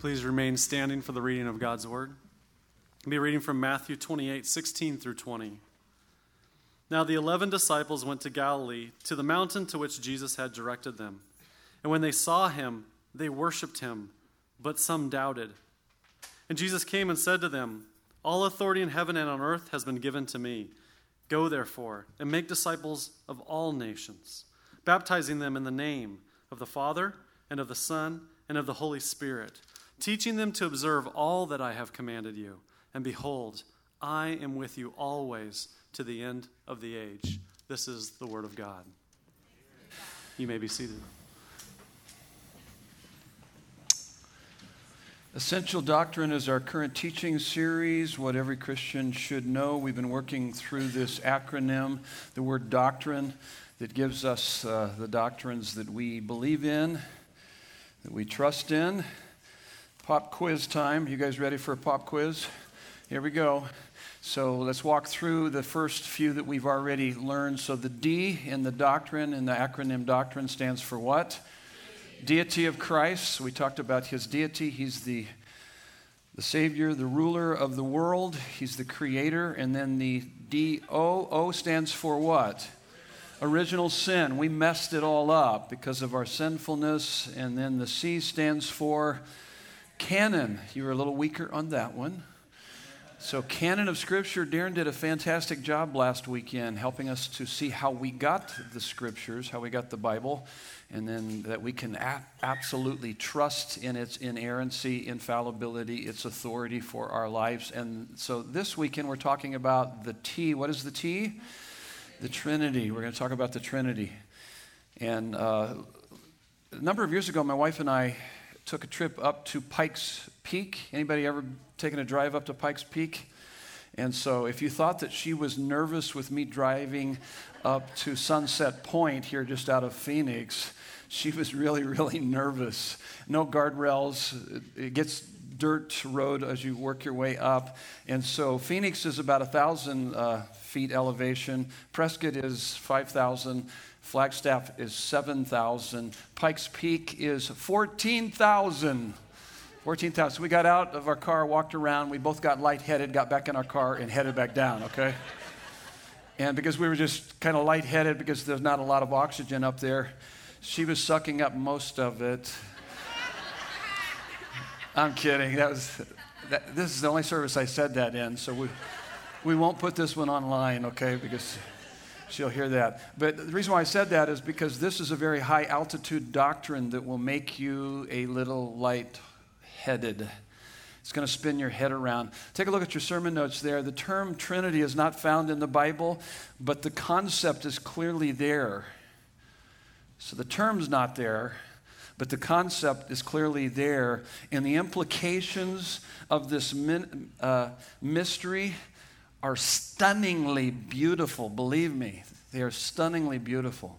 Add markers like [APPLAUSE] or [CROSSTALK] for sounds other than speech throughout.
Please remain standing for the reading of God's word. I'll be reading from Matthew 28 16 through 20. Now the eleven disciples went to Galilee, to the mountain to which Jesus had directed them. And when they saw him, they worshipped him, but some doubted. And Jesus came and said to them, All authority in heaven and on earth has been given to me. Go therefore and make disciples of all nations, baptizing them in the name of the Father and of the Son and of the Holy Spirit teaching them to observe all that I have commanded you. And behold, I am with you always to the end of the age. This is the word of God. You may be seated. Essential Doctrine is our current teaching series, what every Christian should know. We've been working through this acronym, the word doctrine, that gives us uh, the doctrines that we believe in, that we trust in, Pop quiz time. You guys ready for a pop quiz? Here we go. So let's walk through the first few that we've already learned. So the D in the doctrine, in the acronym doctrine, stands for what? Deity of Christ. We talked about his deity. He's the, the Savior, the ruler of the world. He's the creator. And then the D O O stands for what? Original sin. We messed it all up because of our sinfulness. And then the C stands for Canon, you were a little weaker on that one. So, canon of Scripture, Darren did a fantastic job last weekend helping us to see how we got the Scriptures, how we got the Bible, and then that we can a- absolutely trust in its inerrancy, infallibility, its authority for our lives. And so, this weekend we're talking about the T. What is the T? The Trinity. We're going to talk about the Trinity. And uh, a number of years ago, my wife and I took a trip up to Pikes Peak. Anybody ever taken a drive up to Pikes Peak? And so, if you thought that she was nervous with me driving up to Sunset Point here just out of Phoenix, she was really, really nervous. No guardrails. It gets dirt road as you work your way up. And so, Phoenix is about a 1,000 uh, feet elevation, Prescott is 5,000. Flagstaff is 7,000. Pikes Peak is 14,000. 14,000. We got out of our car, walked around. We both got lightheaded, got back in our car, and headed back down, okay? And because we were just kind of lightheaded because there's not a lot of oxygen up there, she was sucking up most of it. I'm kidding. That was, that, this is the only service I said that in, so we, we won't put this one online, okay? Because she'll hear that. But the reason why I said that is because this is a very high altitude doctrine that will make you a little light headed. It's going to spin your head around. Take a look at your sermon notes there. The term Trinity is not found in the Bible, but the concept is clearly there. So the term's not there, but the concept is clearly there. And the implications of this min, uh, mystery are stunningly beautiful. Believe me, they are stunningly beautiful.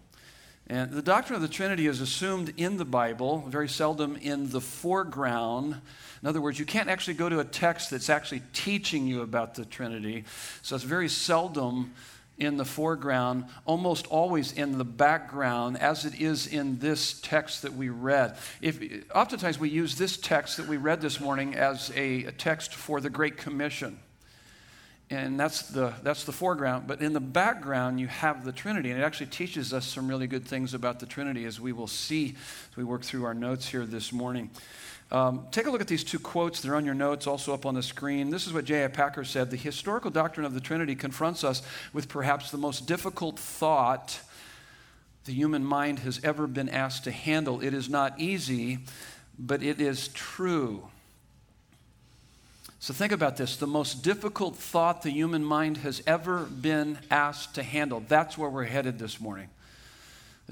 And the doctrine of the Trinity is assumed in the Bible, very seldom in the foreground. In other words, you can't actually go to a text that's actually teaching you about the Trinity. So it's very seldom in the foreground, almost always in the background, as it is in this text that we read. If, oftentimes we use this text that we read this morning as a, a text for the Great Commission and that's the that's the foreground but in the background you have the trinity and it actually teaches us some really good things about the trinity as we will see as we work through our notes here this morning. Um, take a look at these two quotes. They're on your notes also up on the screen. This is what j.i packer said. The historical doctrine of the trinity confronts us with perhaps the most difficult thought the human mind has ever been asked to handle. It is not easy but it is true so think about this the most difficult thought the human mind has ever been asked to handle. That's where we're headed this morning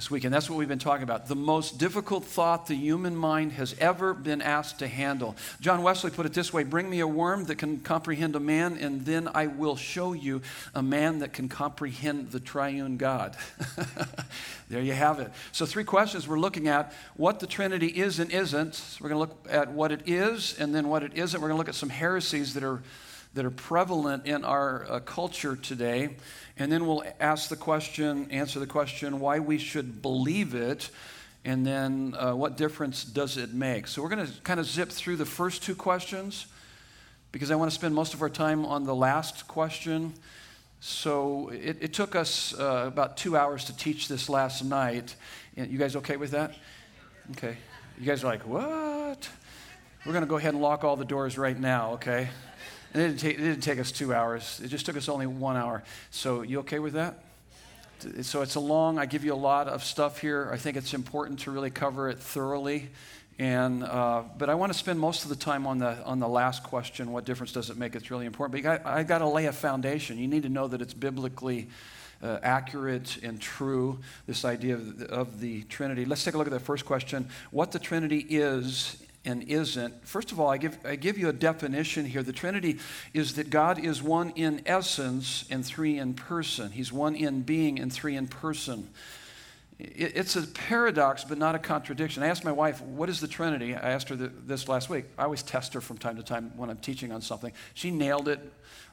this weekend. That's what we've been talking about. The most difficult thought the human mind has ever been asked to handle. John Wesley put it this way Bring me a worm that can comprehend a man, and then I will show you a man that can comprehend the triune God. [LAUGHS] there you have it. So, three questions we're looking at what the Trinity is and isn't. We're going to look at what it is, and then what it isn't. We're going to look at some heresies that are that are prevalent in our uh, culture today. And then we'll ask the question, answer the question, why we should believe it. and then uh, what difference does it make? So we're going to kind of zip through the first two questions because I want to spend most of our time on the last question. So it, it took us uh, about two hours to teach this last night. You guys okay with that? Okay. You guys are like, what? We're going to go ahead and lock all the doors right now, okay? And it didn't, take, it didn't take us two hours. It just took us only one hour. So you okay with that? So it's a long, I give you a lot of stuff here. I think it's important to really cover it thoroughly. And, uh, but I want to spend most of the time on the, on the last question what difference does it make? It's really important. But got, I got to lay a foundation. You need to know that it's biblically uh, accurate and true, this idea of the, of the Trinity. Let's take a look at that first question what the Trinity is and isn't. First of all, I give, I give you a definition here. The Trinity is that God is one in essence and three in person. He's one in being and three in person. It, it's a paradox, but not a contradiction. I asked my wife, What is the Trinity? I asked her this last week. I always test her from time to time when I'm teaching on something. She nailed it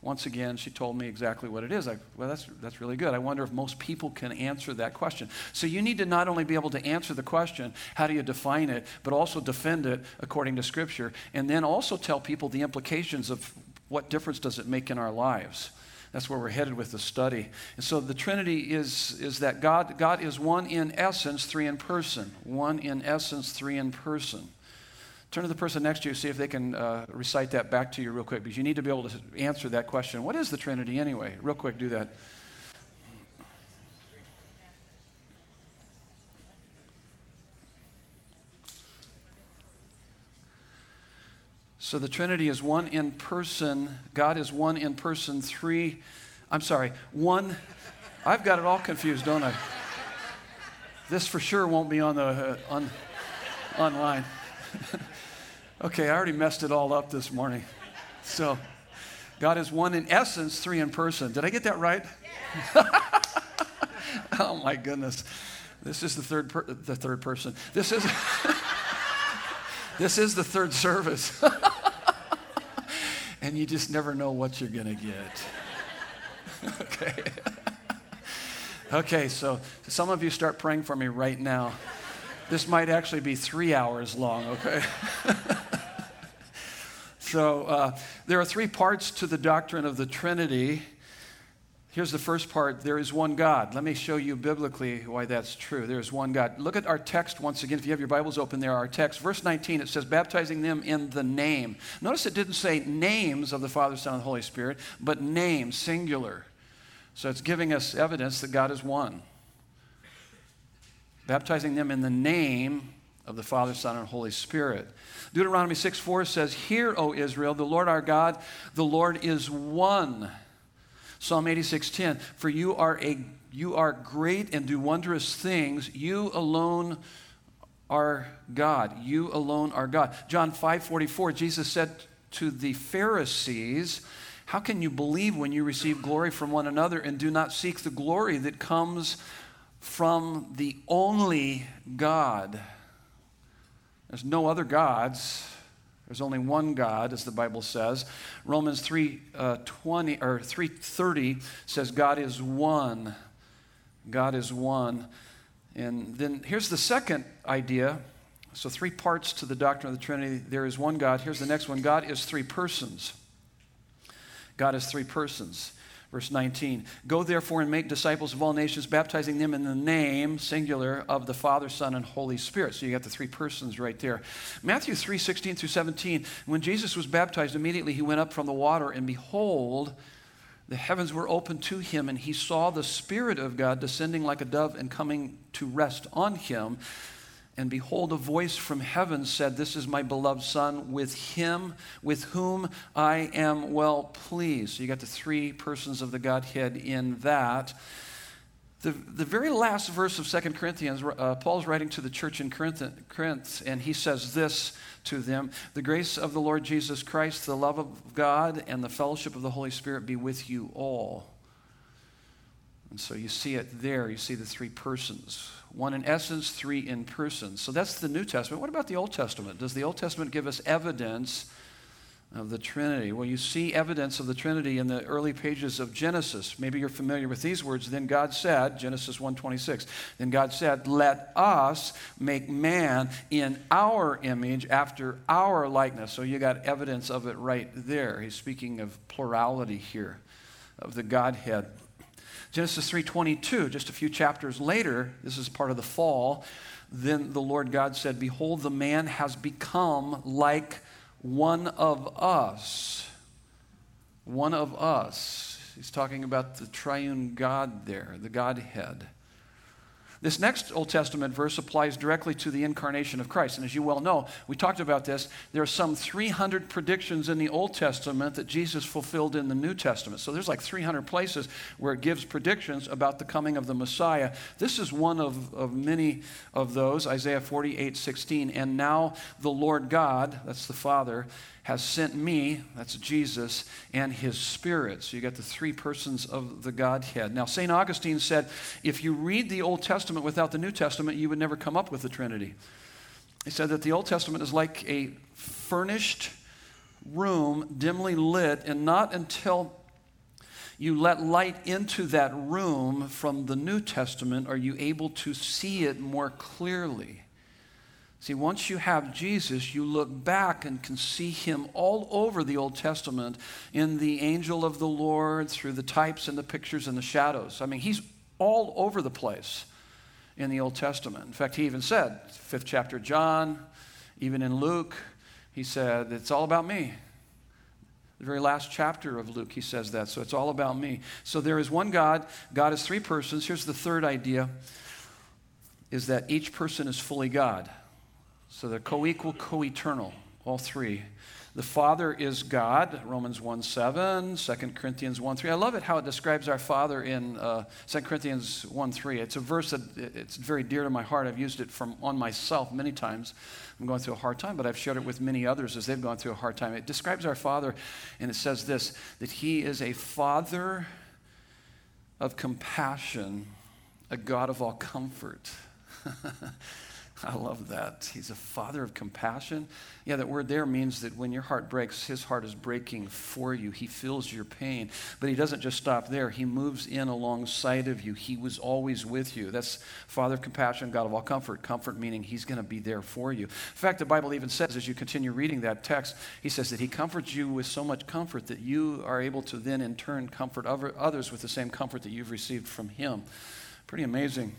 once again, she told me exactly what it is. I, well, that's, that's really good. I wonder if most people can answer that question. So you need to not only be able to answer the question, how do you define it, but also defend it according to Scripture, and then also tell people the implications of what difference does it make in our lives. That's where we're headed with the study. And so the Trinity is, is that God, God is one in essence, three in person. One in essence, three in person. Turn to the person next to you, see if they can uh, recite that back to you real quick, because you need to be able to answer that question. What is the Trinity anyway? Real quick, do that. So the Trinity is one in person. God is one in person, three. I'm sorry, one. I've got it all confused, don't I? This for sure won't be on the uh, on, online. [LAUGHS] Okay, I already messed it all up this morning. So, God is one in essence, three in person. Did I get that right? [LAUGHS] oh my goodness. This is the third per- the third person. This is [LAUGHS] This is the third service. And you just never know what you're going to get. [LAUGHS] okay. okay, so some of you start praying for me right now. This might actually be 3 hours long, okay? [LAUGHS] So uh, there are three parts to the doctrine of the Trinity. Here's the first part there is one God. Let me show you biblically why that's true. There is one God. Look at our text once again. If you have your Bibles open there, our text, verse 19, it says, baptizing them in the name. Notice it didn't say names of the Father, Son, and Holy Spirit, but name, singular. So it's giving us evidence that God is one. Baptizing them in the name of the Father, Son, and Holy Spirit. Deuteronomy 6 4 says, Hear, O Israel, the Lord our God, the Lord is one. Psalm 86:10, For you are, a, you are great and do wondrous things. You alone are God. You alone are God. John 5:44, Jesus said to the Pharisees, How can you believe when you receive glory from one another and do not seek the glory that comes from the only God? There's no other gods. There's only one God, as the Bible says. Romans 3 uh, 20, or 330 says God is one. God is one. And then here's the second idea. So, three parts to the doctrine of the Trinity. There is one God. Here's the next one God is three persons. God is three persons. Verse 19 Go therefore and make disciples of all nations, baptizing them in the name, singular, of the Father, Son, and Holy Spirit. So you got the three persons right there. Matthew 3 16 through 17. When Jesus was baptized, immediately he went up from the water, and behold, the heavens were opened to him, and he saw the Spirit of God descending like a dove and coming to rest on him. And behold, a voice from heaven said, This is my beloved Son, with him, with whom I am well pleased. So you got the three persons of the Godhead in that. The, the very last verse of Second Corinthians, uh, Paul's writing to the church in Corinth, Corinth, and he says this to them The grace of the Lord Jesus Christ, the love of God, and the fellowship of the Holy Spirit be with you all. And so you see it there. You see the three persons one in essence, three in person. So that's the New Testament. What about the Old Testament? Does the Old Testament give us evidence of the Trinity. Well, you see evidence of the Trinity in the early pages of Genesis. Maybe you're familiar with these words. Then God said, Genesis 1:26. Then God said, "Let us make man in our image after our likeness." So you got evidence of it right there. He's speaking of plurality here of the Godhead. Genesis 3:22, just a few chapters later, this is part of the fall, then the Lord God said, "Behold, the man has become like one of us. One of us. He's talking about the triune God there, the Godhead. This next Old Testament verse applies directly to the incarnation of Christ. And as you well know, we talked about this. There are some 300 predictions in the Old Testament that Jesus fulfilled in the New Testament. So there's like 300 places where it gives predictions about the coming of the Messiah. This is one of, of many of those, Isaiah 48 16. And now the Lord God, that's the Father, has sent me, that's Jesus, and his Spirit. So you got the three persons of the Godhead. Now, St. Augustine said if you read the Old Testament without the New Testament, you would never come up with the Trinity. He said that the Old Testament is like a furnished room, dimly lit, and not until you let light into that room from the New Testament are you able to see it more clearly. See, once you have Jesus, you look back and can see him all over the Old Testament in the angel of the Lord, through the types and the pictures and the shadows. I mean, he's all over the place in the Old Testament. In fact, he even said, fifth chapter John, even in Luke, he said, It's all about me. The very last chapter of Luke, he says that. So it's all about me. So there is one God. God is three persons. Here's the third idea is that each person is fully God. So they're co equal, co eternal, all three. The Father is God, Romans 1 7, 2 Corinthians 1 3. I love it how it describes our Father in uh, 2 Corinthians 1 3. It's a verse that it's very dear to my heart. I've used it from, on myself many times. I'm going through a hard time, but I've shared it with many others as they've gone through a hard time. It describes our Father, and it says this that He is a Father of compassion, a God of all comfort. [LAUGHS] I love that. He's a father of compassion. Yeah, that word there means that when your heart breaks, his heart is breaking for you. He feels your pain. But he doesn't just stop there, he moves in alongside of you. He was always with you. That's father of compassion, God of all comfort. Comfort meaning he's going to be there for you. In fact, the Bible even says, as you continue reading that text, he says that he comforts you with so much comfort that you are able to then, in turn, comfort others with the same comfort that you've received from him. Pretty amazing.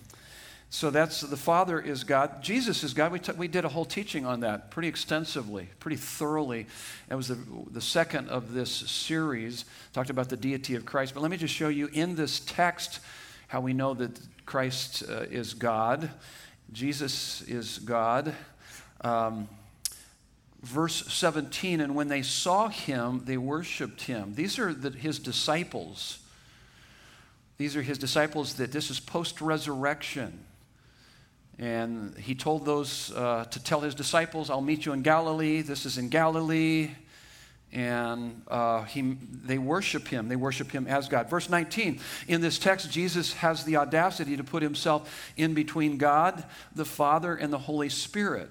So that's the Father is God. Jesus is God. We, t- we did a whole teaching on that pretty extensively, pretty thoroughly. It was the, the second of this series, talked about the deity of Christ. But let me just show you in this text how we know that Christ uh, is God, Jesus is God. Um, verse 17, and when they saw him, they worshiped him. These are the, his disciples. These are his disciples that this is post resurrection. And he told those uh, to tell his disciples, I'll meet you in Galilee. This is in Galilee. And uh, he, they worship him. They worship him as God. Verse 19 in this text, Jesus has the audacity to put himself in between God, the Father, and the Holy Spirit.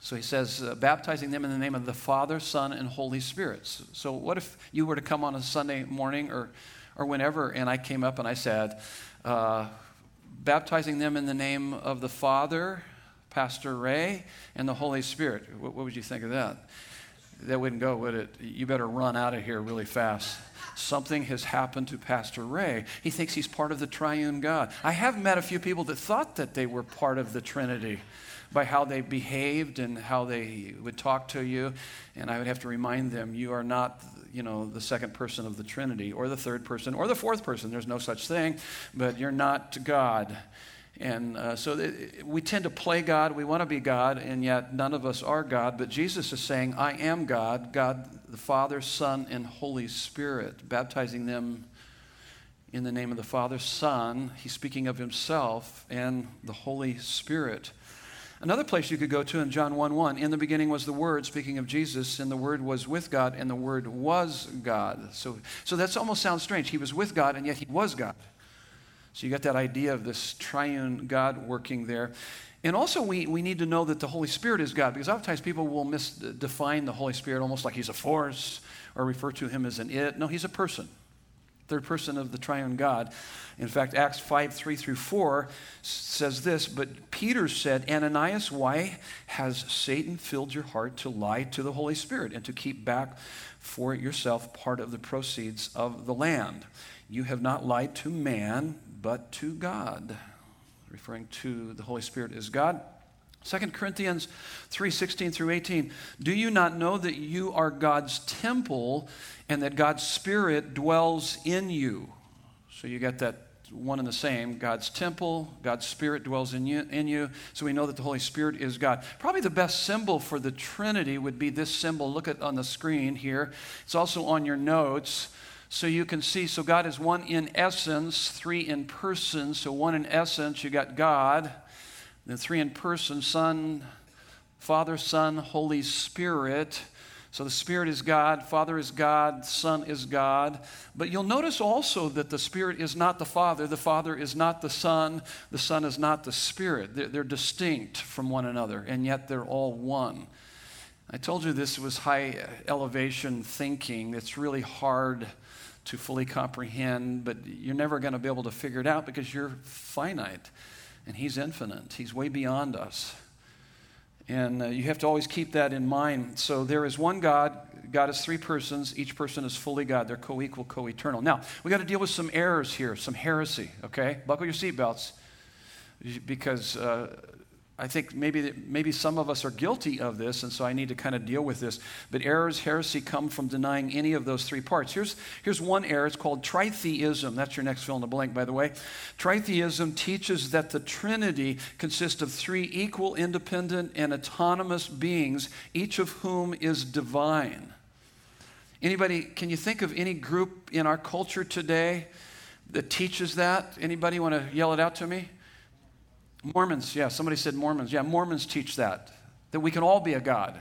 So he says, uh, baptizing them in the name of the Father, Son, and Holy Spirit. So, so, what if you were to come on a Sunday morning or, or whenever, and I came up and I said, uh, baptizing them in the name of the Father, Pastor Ray, and the Holy Spirit. What, what, would you think of that? That wouldn't go, would it? You better run out of here really fast. Something has happened to Pastor Ray. He thinks he's part of the triune God. I have met a few people that thought that they were part of the Trinity by how they behaved and how they would talk to you. And I would have to remind them, you are not you know, the second person of the Trinity or the third person or the fourth person. There's no such thing, but you're not God. And uh, so we tend to play God. We want to be God, and yet none of us are God. But Jesus is saying, I am God, God the Father, Son, and Holy Spirit, baptizing them in the name of the Father, Son. He's speaking of himself and the Holy Spirit. Another place you could go to in John 1 1, in the beginning was the Word, speaking of Jesus, and the Word was with God, and the Word was God. So, so that almost sounds strange. He was with God, and yet he was God. So you got that idea of this triune God working there. And also, we, we need to know that the Holy Spirit is God because oftentimes people will misdefine the Holy Spirit almost like he's a force or refer to him as an it. No, he's a person, third person of the triune God. In fact, Acts 5 3 through 4 says this But Peter said, Ananias, why has Satan filled your heart to lie to the Holy Spirit and to keep back for yourself part of the proceeds of the land? You have not lied to man, but to God referring to the Holy Spirit as God. 2 Corinthians 3:16 through 18 Do you not know that you are God's temple and that God's spirit dwells in you? So you got that one and the same. God's temple, God's spirit dwells in you, in you. So we know that the Holy Spirit is God. Probably the best symbol for the Trinity would be this symbol. Look at on the screen here. It's also on your notes so you can see so god is one in essence three in person so one in essence you got god then three in person son father son holy spirit. So the spirit is god father is god son is god. But you'll notice also that the spirit is not the father the father is not the son the son is not the spirit. They're, they're distinct from one another and yet they're all one. I told you this was high elevation thinking. It's really hard to fully comprehend, but you're never going to be able to figure it out because you're finite and He's infinite. He's way beyond us. And uh, you have to always keep that in mind. So there is one God. God is three persons. Each person is fully God. They're co equal, co eternal. Now, we got to deal with some errors here, some heresy, okay? Buckle your seatbelts because uh, I think maybe, maybe some of us are guilty of this, and so I need to kind of deal with this. But errors, heresy come from denying any of those three parts. Here's, here's one error. It's called tritheism. That's your next fill in the blank, by the way. Tritheism teaches that the Trinity consists of three equal, independent, and autonomous beings, each of whom is divine. Anybody, can you think of any group in our culture today that teaches that? Anybody want to yell it out to me? Mormons, yeah, somebody said Mormons. Yeah, Mormons teach that, that we can all be a God.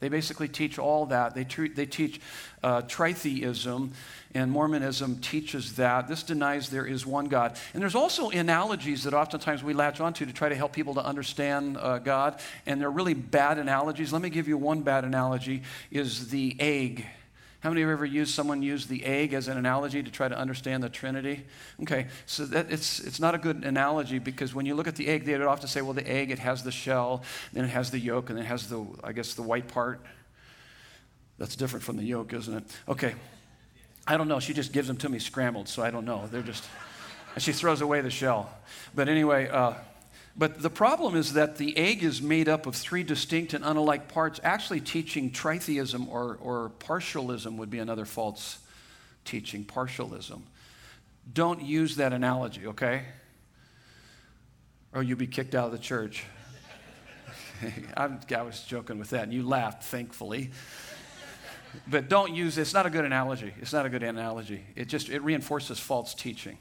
They basically teach all that. They, they teach uh, tritheism, and Mormonism teaches that. This denies there is one God. And there's also analogies that oftentimes we latch onto to try to help people to understand uh, God, and they're really bad analogies. Let me give you one bad analogy is the egg how many have ever used someone use the egg as an analogy to try to understand the Trinity? Okay, so that it's it's not a good analogy because when you look at the egg, they would often say, well, the egg it has the shell, then it has the yolk, and it has the I guess the white part. That's different from the yolk, isn't it? Okay. I don't know. She just gives them to me scrambled, so I don't know. They're just, and she throws away the shell. But anyway, uh, but the problem is that the egg is made up of three distinct and unlike parts. Actually, teaching tritheism or, or partialism would be another false teaching, partialism. Don't use that analogy, okay? Oh, or you'll be kicked out of the church. [LAUGHS] I was joking with that, and you laughed, thankfully. But don't use it. It's not a good analogy. It's not a good analogy. It just it reinforces false teaching.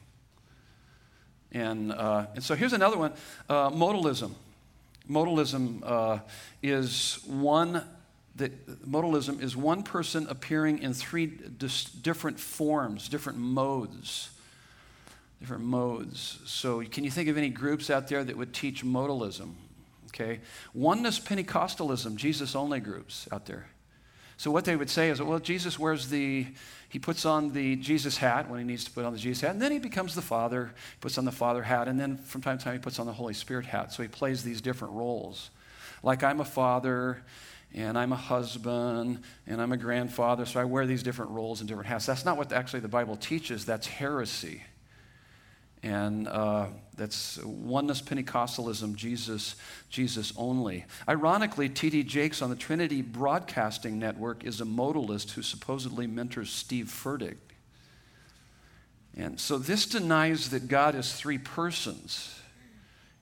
And, uh, and so here's another one uh, modalism. Modalism uh, is one that modalism is one person appearing in three dis- different forms, different modes. Different modes. So, can you think of any groups out there that would teach modalism? Okay. Oneness Pentecostalism, Jesus only groups out there. So what they would say is, well, Jesus wears the, he puts on the Jesus hat when he needs to put on the Jesus hat, and then he becomes the Father, puts on the Father hat, and then from time to time he puts on the Holy Spirit hat. So he plays these different roles. Like I'm a father, and I'm a husband, and I'm a grandfather, so I wear these different roles and different hats. That's not what actually the Bible teaches, that's heresy. And uh, that's oneness Pentecostalism, Jesus, Jesus only. Ironically, T.D. Jakes on the Trinity Broadcasting Network is a modalist who supposedly mentors Steve Furtick. And so this denies that God is three persons.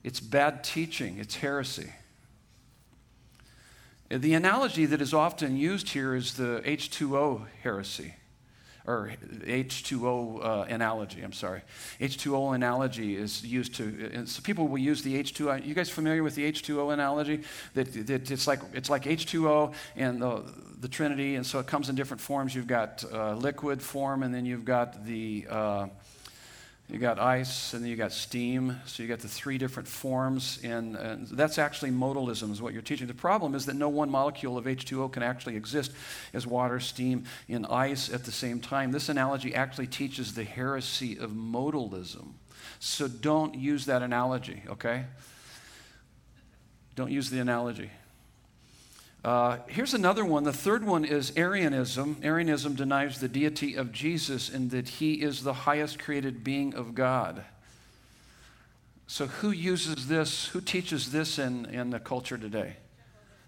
It's bad teaching, it's heresy. The analogy that is often used here is the H2O heresy or H2O uh, analogy, I'm sorry. H2O analogy is used to, so people will use the H2O. You guys familiar with the H2O analogy? That, that it's, like, it's like H2O and the, the Trinity, and so it comes in different forms. You've got uh, liquid form, and then you've got the, uh, You got ice, and then you got steam. So you got the three different forms, and, and, that's actually modalism, is what you're teaching. The problem is that no one molecule of H2O can actually exist as water, steam, and ice at the same time. This analogy actually teaches the heresy of modalism. So don't use that analogy, okay? Don't use the analogy. Uh, here's another one. The third one is Arianism. Arianism denies the deity of Jesus and that he is the highest created being of God. So, who uses this? Who teaches this in, in the culture today?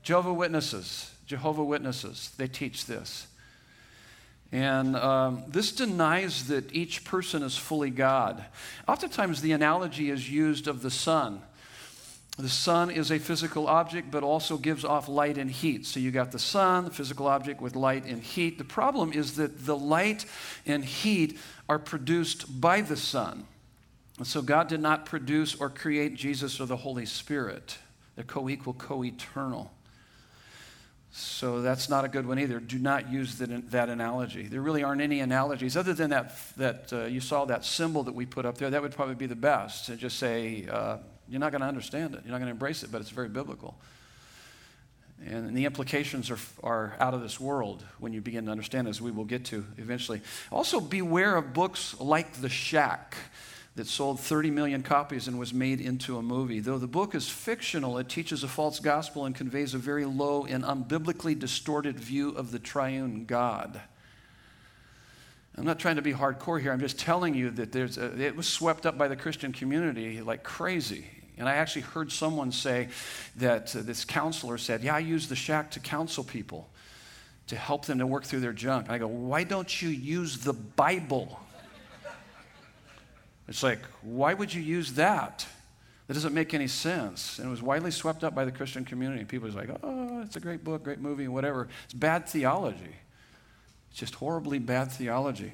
Jehovah Witnesses. Jehovah Witnesses. They teach this. And um, this denies that each person is fully God. Oftentimes, the analogy is used of the sun. The sun is a physical object, but also gives off light and heat. So you got the sun, the physical object with light and heat. The problem is that the light and heat are produced by the sun. And so God did not produce or create Jesus or the Holy Spirit. They're co equal, co eternal. So that's not a good one either. Do not use that, that analogy. There really aren't any analogies other than that, that uh, you saw that symbol that we put up there. That would probably be the best. To just say, uh, you're not going to understand it. You're not going to embrace it, but it's very biblical. And the implications are, are out of this world when you begin to understand, as we will get to eventually. Also, beware of books like The Shack that sold 30 million copies and was made into a movie. Though the book is fictional, it teaches a false gospel and conveys a very low and unbiblically distorted view of the triune God. I'm not trying to be hardcore here. I'm just telling you that there's a, it was swept up by the Christian community like crazy. And I actually heard someone say that uh, this counselor said, Yeah, I use the shack to counsel people, to help them to work through their junk. And I go, Why don't you use the Bible? It's like, why would you use that? That doesn't make any sense. And it was widely swept up by the Christian community. People was like, oh, it's a great book, great movie, whatever. It's bad theology. It's just horribly bad theology.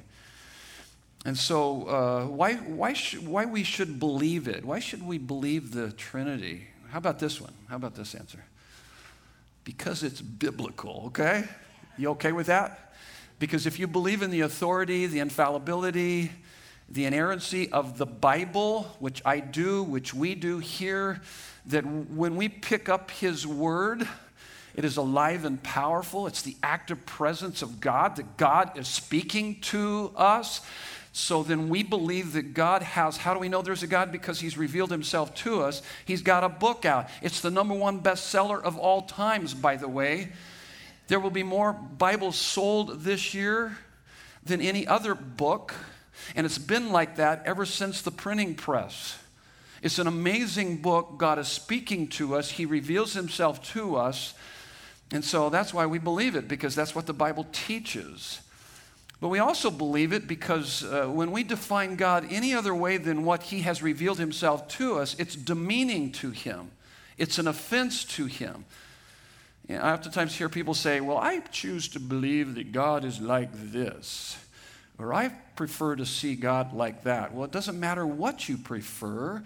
And so, uh, why, why, sh- why we should believe it? Why should we believe the Trinity? How about this one? How about this answer? Because it's biblical, okay? You okay with that? Because if you believe in the authority, the infallibility, the inerrancy of the Bible, which I do, which we do here, that when we pick up His Word, it is alive and powerful. It's the active presence of God, that God is speaking to us. So then we believe that God has, how do we know there's a God? Because He's revealed Himself to us. He's got a book out. It's the number one bestseller of all times, by the way. There will be more Bibles sold this year than any other book. And it's been like that ever since the printing press. It's an amazing book. God is speaking to us, He reveals Himself to us. And so that's why we believe it, because that's what the Bible teaches. But we also believe it because uh, when we define God any other way than what He has revealed Himself to us, it's demeaning to Him, it's an offense to Him. I oftentimes hear people say, Well, I choose to believe that God is like this. Or I prefer to see God like that. Well, it doesn't matter what you prefer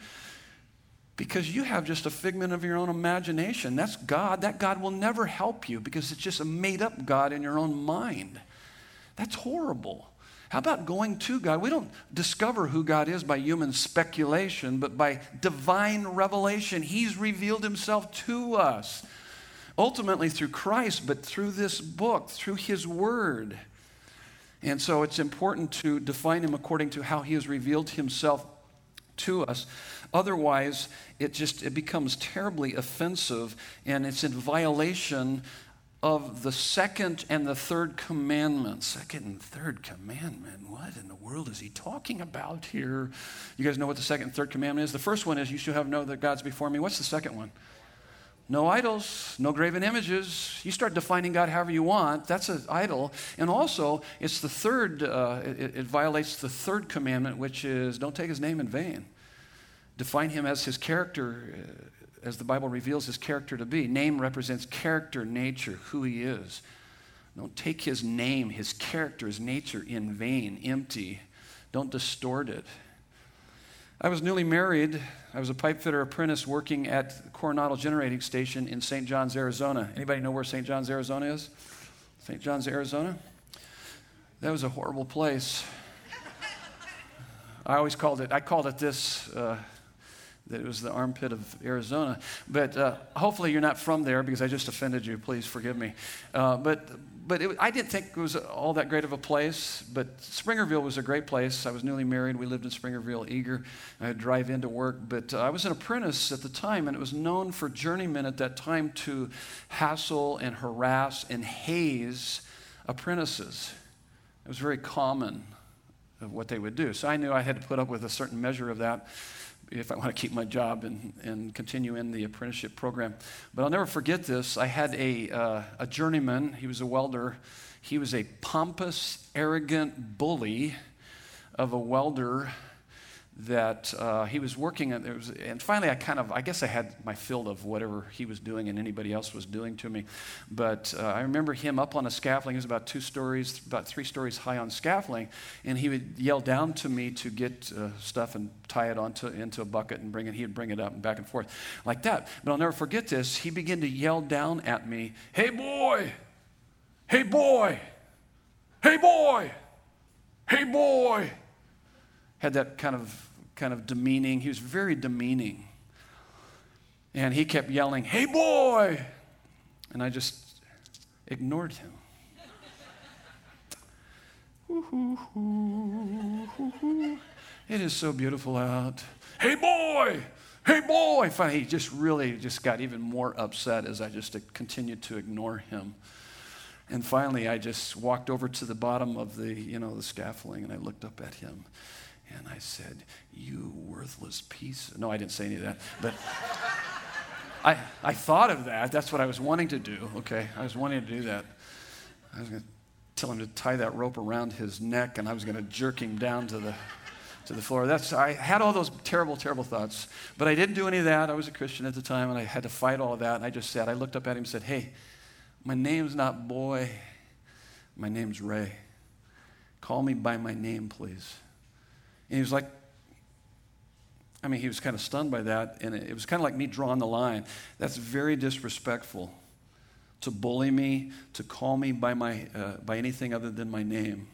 because you have just a figment of your own imagination. That's God. That God will never help you because it's just a made up God in your own mind. That's horrible. How about going to God? We don't discover who God is by human speculation, but by divine revelation. He's revealed himself to us, ultimately through Christ, but through this book, through his word. And so it's important to define him according to how he has revealed himself to us. Otherwise, it just it becomes terribly offensive and it's in violation of the second and the third commandment. Second and third commandment. What in the world is he talking about here? You guys know what the second and third commandment is? The first one is you shall have no other gods before me. What's the second one? No idols, no graven images. You start defining God however you want. That's an idol. And also, it's the third, uh, it, it violates the third commandment, which is don't take his name in vain. Define him as his character, uh, as the Bible reveals his character to be. Name represents character, nature, who he is. Don't take his name, his character, his nature in vain, empty. Don't distort it. I was newly married. I was a pipe fitter apprentice working at Coronado Generating Station in St. Johns, Arizona. Anybody know where St. Johns, Arizona is? St. Johns, Arizona? That was a horrible place. I always called it, I called it this, uh, that it was the armpit of Arizona. But uh, hopefully you're not from there because I just offended you. Please forgive me. Uh, but but it, I didn't think it was all that great of a place. But Springerville was a great place. I was newly married. We lived in Springerville, Eagar. I'd drive into work. But uh, I was an apprentice at the time, and it was known for journeymen at that time to hassle and harass and haze apprentices. It was very common of what they would do. So I knew I had to put up with a certain measure of that if I want to keep my job and, and continue in the apprenticeship program. But I'll never forget this. I had a, uh, a journeyman, he was a welder. He was a pompous, arrogant bully of a welder that uh, he was working at, was, and finally I kind of, I guess I had my fill of whatever he was doing and anybody else was doing to me. But uh, I remember him up on a scaffolding, he was about two stories, about three stories high on scaffolding, and he would yell down to me to get uh, stuff and tie it onto, into a bucket and bring it, he would bring it up and back and forth like that. But I'll never forget this. He began to yell down at me, hey boy, hey boy, hey boy, hey boy had that kind of kind of demeaning. He was very demeaning. And he kept yelling, "Hey boy!" And I just ignored him. It is so beautiful out. Hey boy! Hey boy! Finally, he just really just got even more upset as I just continued to ignore him. And finally, I just walked over to the bottom of the, you know, the scaffolding and I looked up at him. And I said, You worthless piece. No, I didn't say any of that. But [LAUGHS] I, I thought of that. That's what I was wanting to do. Okay. I was wanting to do that. I was going to tell him to tie that rope around his neck and I was going to jerk him down to the, to the floor. That's, I had all those terrible, terrible thoughts. But I didn't do any of that. I was a Christian at the time and I had to fight all of that. And I just said, I looked up at him and said, Hey, my name's not Boy. My name's Ray. Call me by my name, please. He was like, I mean, he was kind of stunned by that, and it was kind of like me drawing the line. That's very disrespectful to bully me, to call me by, my, uh, by anything other than my name.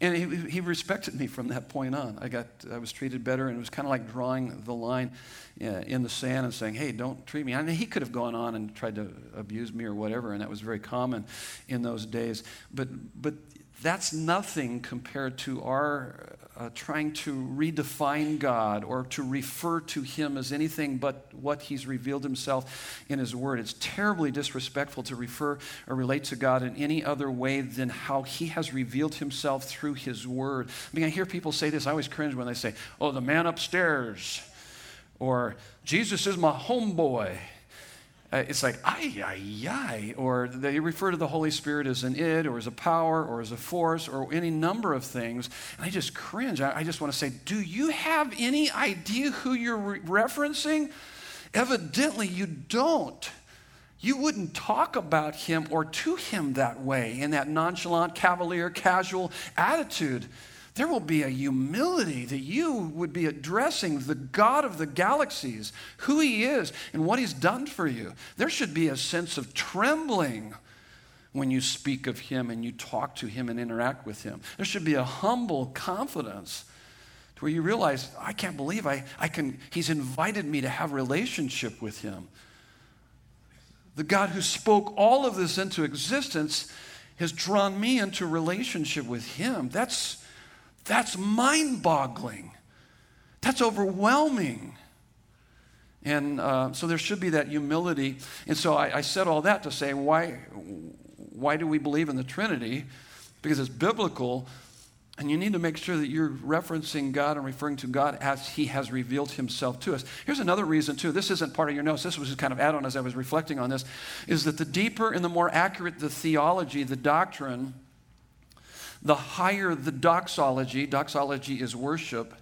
And he, he, respected me from that point on. I, got, I was treated better, and it was kind of like drawing the line uh, in the sand and saying, hey, don't treat me. I mean, he could have gone on and tried to abuse me or whatever, and that was very common in those days. But, but that's nothing compared to our uh, trying to redefine God or to refer to Him as anything but what He's revealed Himself in His Word. It's terribly disrespectful to refer or relate to God in any other way than how He has revealed Himself through His Word. I mean, I hear people say this. I always cringe when they say, Oh, the man upstairs, or Jesus is my homeboy. Uh, it's like, ay, ay, ay. Or they refer to the Holy Spirit as an id, or as a power, or as a force, or any number of things. And I just cringe. I, I just want to say, do you have any idea who you're re- referencing? Evidently, you don't. You wouldn't talk about him or to him that way, in that nonchalant, cavalier, casual attitude there will be a humility that you would be addressing the God of the galaxies, who He is, and what He's done for you. There should be a sense of trembling when you speak of Him and you talk to Him and interact with Him. There should be a humble confidence to where you realize, I can't believe I, I can, He's invited me to have relationship with Him. The God who spoke all of this into existence has drawn me into relationship with Him. That's that's mind boggling. That's overwhelming. And uh, so there should be that humility. And so I, I said all that to say, why, why do we believe in the Trinity? Because it's biblical, and you need to make sure that you're referencing God and referring to God as He has revealed Himself to us. Here's another reason, too. This isn't part of your notes. This was just kind of add on as I was reflecting on this. Is that the deeper and the more accurate the theology, the doctrine, the higher the doxology, doxology is worship.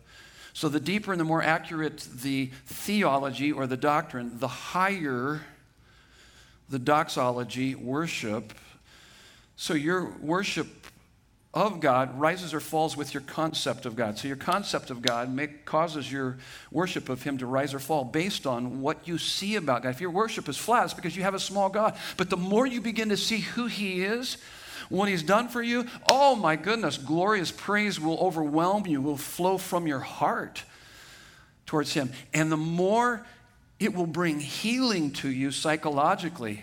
So the deeper and the more accurate the theology or the doctrine, the higher the doxology, worship. So your worship of God rises or falls with your concept of God. So your concept of God make, causes your worship of Him to rise or fall based on what you see about God. If your worship is flat, it's because you have a small God. But the more you begin to see who He is, what He's done for you, oh my goodness, glorious praise will overwhelm you, will flow from your heart towards Him. And the more it will bring healing to you psychologically.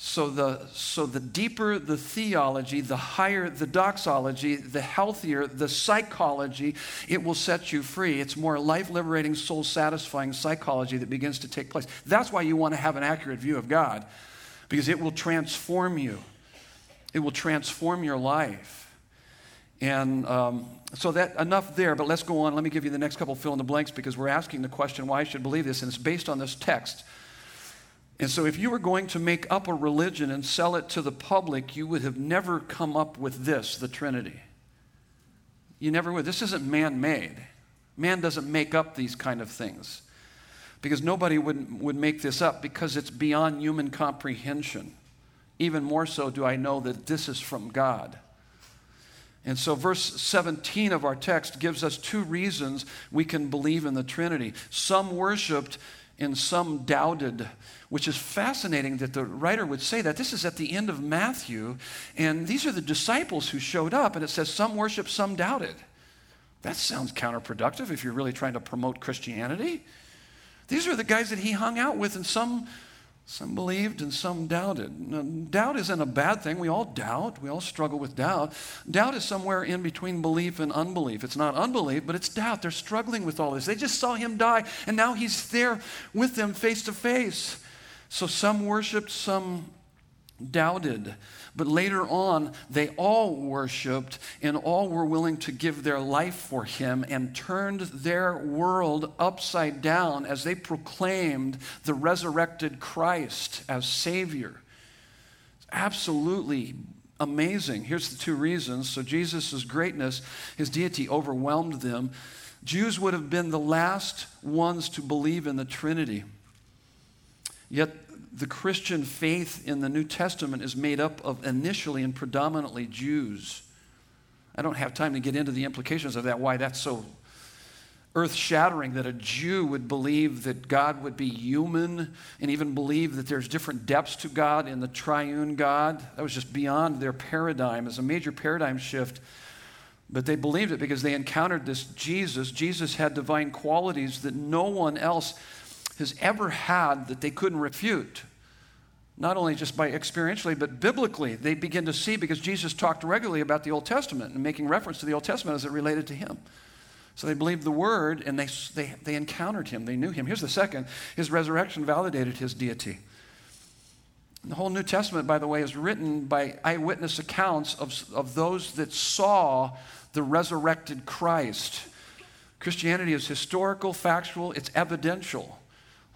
So the, so the deeper the theology, the higher the doxology, the healthier the psychology, it will set you free. It's more life liberating, soul satisfying psychology that begins to take place. That's why you want to have an accurate view of God, because it will transform you, it will transform your life. And um, so that enough there, but let's go on. Let me give you the next couple fill in the blanks because we're asking the question why I should believe this, and it's based on this text. And so, if you were going to make up a religion and sell it to the public, you would have never come up with this, the Trinity. You never would. This isn't man made. Man doesn't make up these kind of things because nobody would, would make this up because it's beyond human comprehension. Even more so, do I know that this is from God. And so, verse 17 of our text gives us two reasons we can believe in the Trinity. Some worshiped and some doubted, which is fascinating that the writer would say that. This is at the end of Matthew, and these are the disciples who showed up, and it says some worshiped, some doubted. That sounds counterproductive if you're really trying to promote Christianity. These are the guys that he hung out with, and some some believed and some doubted. Now, doubt isn't a bad thing. We all doubt. We all struggle with doubt. Doubt is somewhere in between belief and unbelief. It's not unbelief, but it's doubt. They're struggling with all this. They just saw him die, and now he's there with them face to face. So some worshiped, some doubted. But later on, they all worshiped and all were willing to give their life for him and turned their world upside down as they proclaimed the resurrected Christ as Savior. It's Absolutely amazing. Here's the two reasons. So, Jesus' greatness, his deity overwhelmed them. Jews would have been the last ones to believe in the Trinity. Yet the Christian faith in the New Testament is made up of initially and predominantly Jews. I don't have time to get into the implications of that, why that's so earth shattering that a Jew would believe that God would be human and even believe that there's different depths to God in the triune God. That was just beyond their paradigm. It's a major paradigm shift. But they believed it because they encountered this Jesus. Jesus had divine qualities that no one else has ever had that they couldn't refute. Not only just by experientially, but biblically, they begin to see because Jesus talked regularly about the Old Testament and making reference to the Old Testament as it related to him. So they believed the word and they, they, they encountered him, they knew him. Here's the second his resurrection validated his deity. The whole New Testament, by the way, is written by eyewitness accounts of, of those that saw the resurrected Christ. Christianity is historical, factual, it's evidential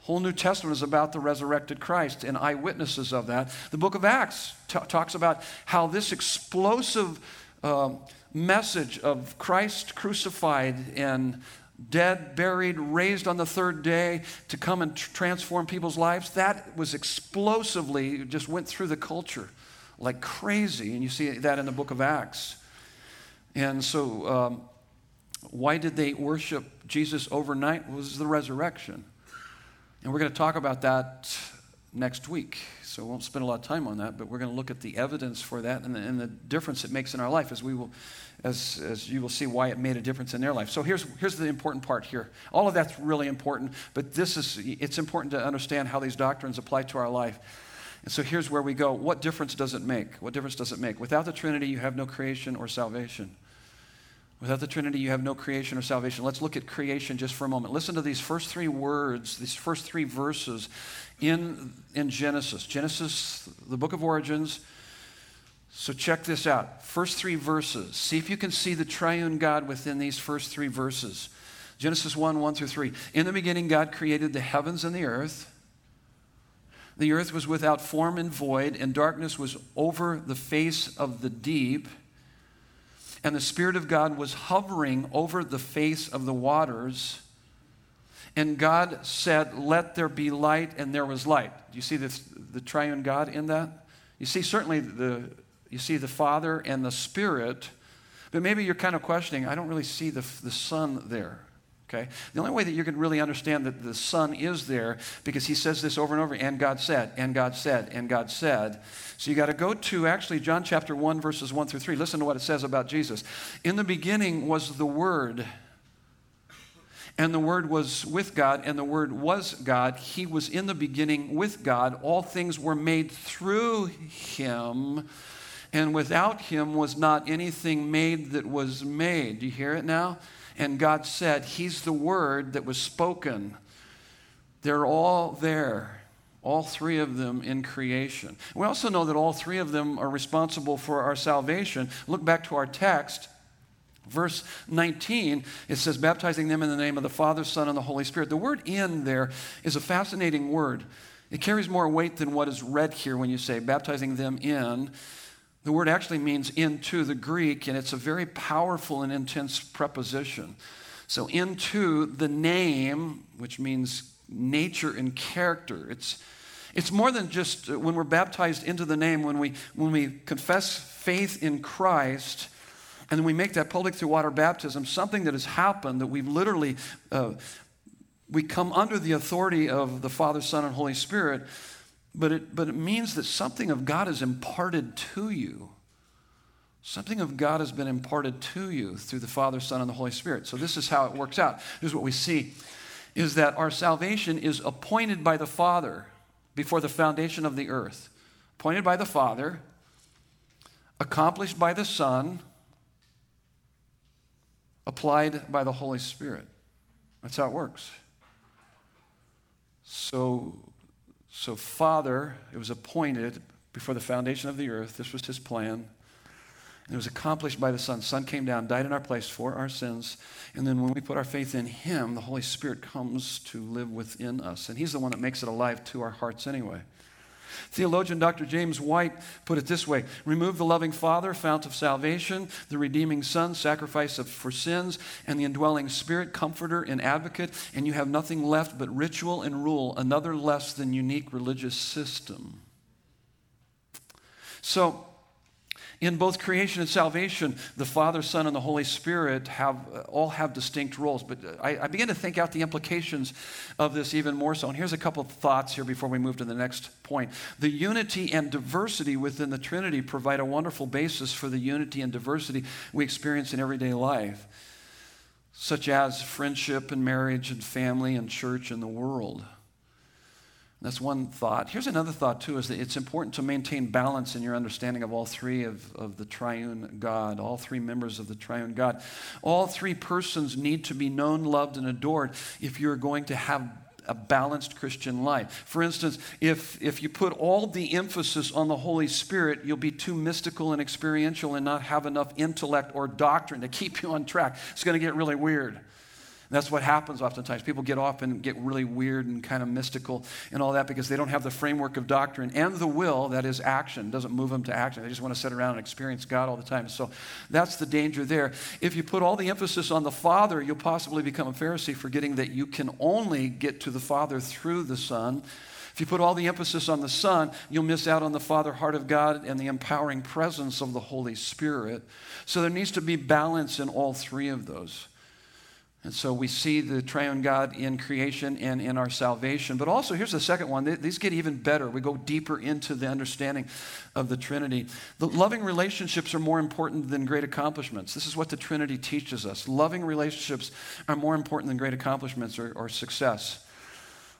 whole New Testament is about the resurrected Christ and eyewitnesses of that. The book of Acts t- talks about how this explosive uh, message of Christ crucified and dead, buried, raised on the third day to come and tr- transform people's lives, that was explosively just went through the culture like crazy. And you see that in the book of Acts. And so, um, why did they worship Jesus overnight? Was the resurrection. And we're going to talk about that next week. So we won't spend a lot of time on that, but we're going to look at the evidence for that and the, and the difference it makes in our life as we will as, as you will see why it made a difference in their life. So here's, here's the important part here. All of that's really important, but this is it's important to understand how these doctrines apply to our life. And so here's where we go. What difference does it make? What difference does it make? Without the Trinity, you have no creation or salvation. Without the Trinity, you have no creation or salvation. Let's look at creation just for a moment. Listen to these first three words, these first three verses in, in Genesis. Genesis, the book of origins. So check this out. First three verses. See if you can see the triune God within these first three verses. Genesis 1 1 through 3. In the beginning, God created the heavens and the earth. The earth was without form and void, and darkness was over the face of the deep and the Spirit of God was hovering over the face of the waters. And God said, Let there be light, and there was light. Do you see this, the triune God in that? You see, certainly, the, you see the Father and the Spirit, but maybe you're kind of questioning, I don't really see the, the Son there. Okay? The only way that you can really understand that the Son is there, because he says this over and over, and God said, and God said, and God said. So you got to go to actually John chapter 1, verses 1 through 3. Listen to what it says about Jesus. In the beginning was the Word, and the Word was with God, and the Word was God. He was in the beginning with God. All things were made through him, and without him was not anything made that was made. Do you hear it now? And God said, He's the word that was spoken. They're all there, all three of them in creation. We also know that all three of them are responsible for our salvation. Look back to our text. Verse 19, it says, baptizing them in the name of the Father, Son, and the Holy Spirit. The word in there is a fascinating word. It carries more weight than what is read here when you say baptizing them in. The word actually means into the Greek, and it's a very powerful and intense preposition. So, into the name, which means nature and character. It's, it's more than just uh, when we're baptized into the name, when we, when we confess faith in Christ, and then we make that public through water baptism, something that has happened that we've literally, uh, we come under the authority of the Father, Son, and Holy Spirit but it, but it means that something of God is imparted to you. Something of God has been imparted to you through the Father, Son, and the Holy Spirit. So this is how it works out. Here's what we see is that our salvation is appointed by the Father before the foundation of the earth. Appointed by the Father, accomplished by the Son, applied by the Holy Spirit. That's how it works. So so, Father, it was appointed before the foundation of the earth. This was his plan. And it was accomplished by the Son. Son came down, died in our place for our sins. And then when we put our faith in him, the Holy Spirit comes to live within us. And he's the one that makes it alive to our hearts anyway. Theologian Dr. James White put it this way Remove the loving Father, fount of salvation, the redeeming Son, sacrifice of, for sins, and the indwelling Spirit, comforter and advocate, and you have nothing left but ritual and rule, another less than unique religious system. So, in both creation and salvation, the Father, Son, and the Holy Spirit have uh, all have distinct roles. But uh, I, I begin to think out the implications of this even more so. And here's a couple of thoughts here before we move to the next point. The unity and diversity within the Trinity provide a wonderful basis for the unity and diversity we experience in everyday life, such as friendship and marriage and family and church and the world. That's one thought. Here's another thought, too, is that it's important to maintain balance in your understanding of all three of, of the triune God, all three members of the triune God. All three persons need to be known, loved, and adored if you're going to have a balanced Christian life. For instance, if, if you put all the emphasis on the Holy Spirit, you'll be too mystical and experiential and not have enough intellect or doctrine to keep you on track. It's going to get really weird that's what happens oftentimes. People get off and get really weird and kind of mystical and all that because they don't have the framework of doctrine and the will, that is action, doesn't move them to action. They just want to sit around and experience God all the time. So that's the danger there. If you put all the emphasis on the Father, you'll possibly become a Pharisee, forgetting that you can only get to the Father through the Son. If you put all the emphasis on the Son, you'll miss out on the Father heart of God and the empowering presence of the Holy Spirit. So there needs to be balance in all three of those. And so we see the triune God in creation and in our salvation. But also, here's the second one. These get even better. We go deeper into the understanding of the Trinity. The loving relationships are more important than great accomplishments. This is what the Trinity teaches us. Loving relationships are more important than great accomplishments or, or success.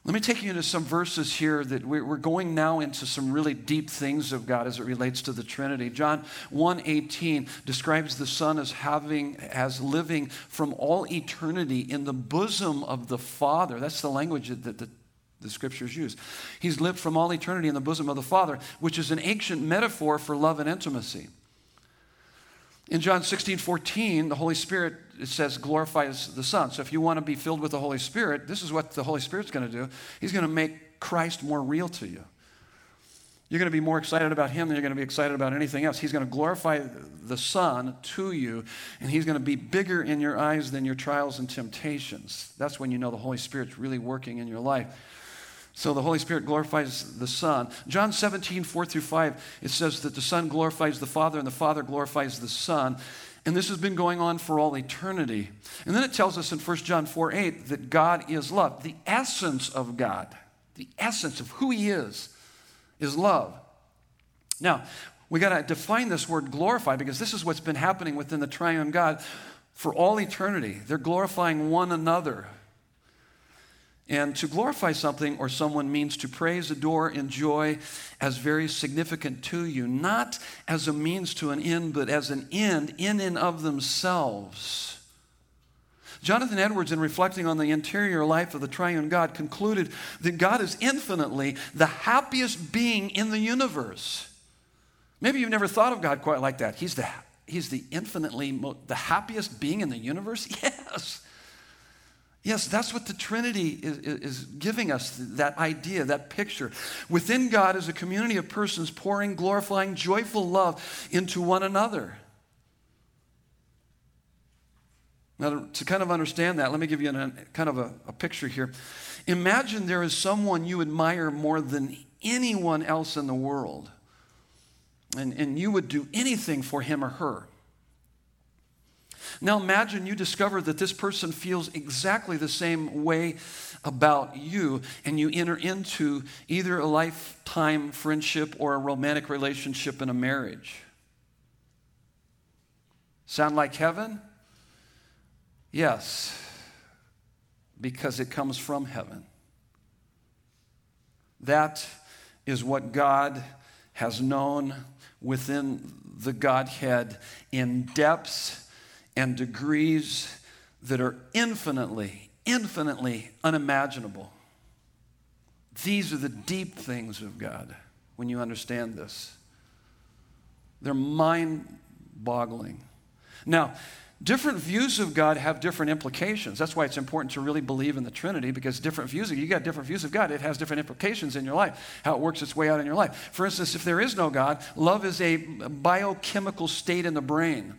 Let me take you into some verses here that we're going now into some really deep things of God as it relates to the Trinity. John 1:18 describes the Son as having as living from all eternity in the bosom of the Father. That's the language that the, the scriptures use. He's lived from all eternity in the bosom of the Father, which is an ancient metaphor for love and intimacy. In John 16, 14, the Holy Spirit, it says, glorifies the Son. So if you want to be filled with the Holy Spirit, this is what the Holy Spirit's going to do. He's going to make Christ more real to you. You're going to be more excited about Him than you're going to be excited about anything else. He's going to glorify the Son to you, and He's going to be bigger in your eyes than your trials and temptations. That's when you know the Holy Spirit's really working in your life. So the Holy Spirit glorifies the Son. John 17, 4 through 5, it says that the Son glorifies the Father and the Father glorifies the Son. And this has been going on for all eternity. And then it tells us in 1 John 4 8 that God is love. The essence of God, the essence of who He is, is love. Now, we got to define this word glorify because this is what's been happening within the triune God for all eternity. They're glorifying one another. And to glorify something or someone means to praise, adore, enjoy as very significant to you, not as a means to an end, but as an end in and of themselves. Jonathan Edwards, in reflecting on the interior life of the triune God, concluded that God is infinitely the happiest being in the universe. Maybe you've never thought of God quite like that. He's the, he's the infinitely, the happiest being in the universe? [LAUGHS] Yes. Yes, that's what the Trinity is, is, giving us that idea, that picture. Within God is a community of persons pouring, glorifying, joyful love into one another. Now, to kind of understand that, let me give you a, kind of a, a picture here. Imagine there is someone you admire more than anyone else in the world, and, and you would do anything for him or her. Now imagine you discover that this person feels exactly the same way about you, and you enter into either a lifetime friendship or a romantic relationship in a marriage. Sound like heaven? Yes, because it comes from heaven. That is what God has known within the Godhead in depths and degrees that are infinitely, infinitely unimaginable. These are the deep things of God when you understand this. They're mind boggling. Now, different views of God have different implications. That's why it's important to really believe in the Trinity because different views, you got different views of God, it has different implications in your life, how it works its way out in your life. For instance, if there is no God, love is a biochemical state in the brain.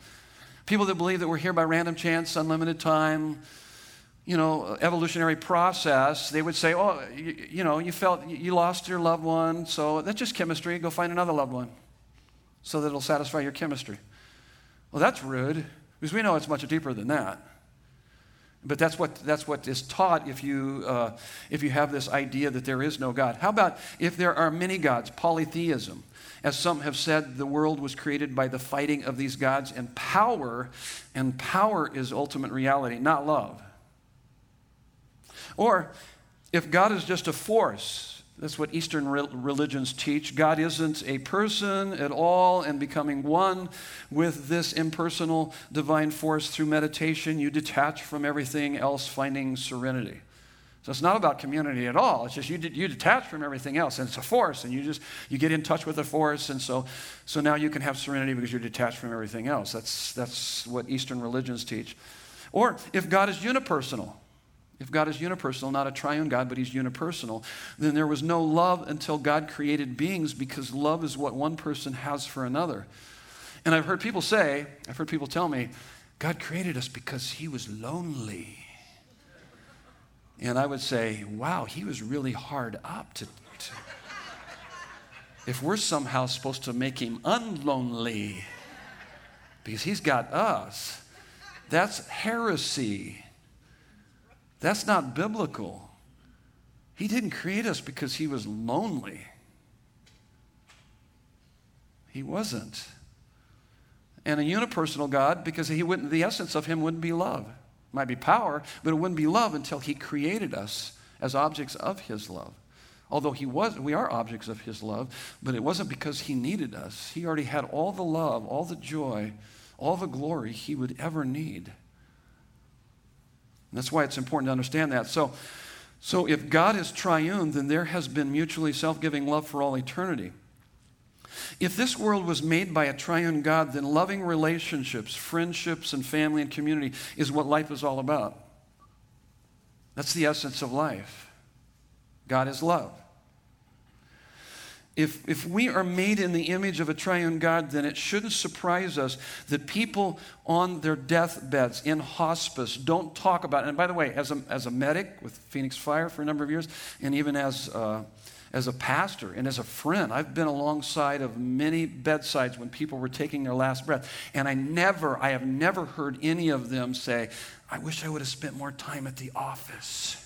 People that believe that we're here by random chance, unlimited time, you know, evolutionary process, they would say, oh, you, you, know, you felt you lost your loved one, so that's just chemistry. Go find another loved one so that it'll satisfy your chemistry. Well, that's rude because we know it's much deeper than that. But that's what, that's what is taught if you, uh, if you have this idea that there is no God. How about if there are many gods, polytheism? As some have said, the world was created by the fighting of these gods and power, and power is ultimate reality, not love. Or if God is just a force, that's what Eastern religions teach. God isn't a person at all, and becoming one with this impersonal divine force through meditation, you detach from everything else, finding serenity. So it's not about community at all. It's just you, you detach from everything else, and it's a force, and you just you get in touch with the force, and so so now you can have serenity because you're detached from everything else. That's that's what Eastern religions teach. Or if God is unipersonal, if God is unipersonal, not a triune God, but He's unipersonal, then there was no love until God created beings because love is what one person has for another. And I've heard people say, I've heard people tell me, God created us because He was lonely. And I would say, wow, he was really hard up to, to if we're somehow supposed to make him unlonely because he's got us, that's heresy. That's not biblical. He didn't create us because he was lonely. He wasn't. And a unipersonal God because he wouldn't, the essence of him wouldn't be love It might be power, but it wouldn't be love until He created us as objects of His love. Although he was, we are objects of His love, but it wasn't because He needed us. He already had all the love, all the joy, all the glory He would ever need. That's why it's important to understand that. So, so if God is triune, then there has been mutually self giving love for all eternity. If this world was made by a triune God, then loving relationships, friendships, and family and community is what life is all about. That's the essence of life. God is love. If, if we are made in the image of a triune God, then it shouldn't surprise us that people on their deathbeds in hospice don't talk about it. And by the way, as a, as a medic with Phoenix Fire for a number of years, and even as uh, as a pastor and as a friend. I've been alongside of many bedsides when people were taking their last breath. And I never, I have never heard any of them say, I wish I would have spent more time at the office.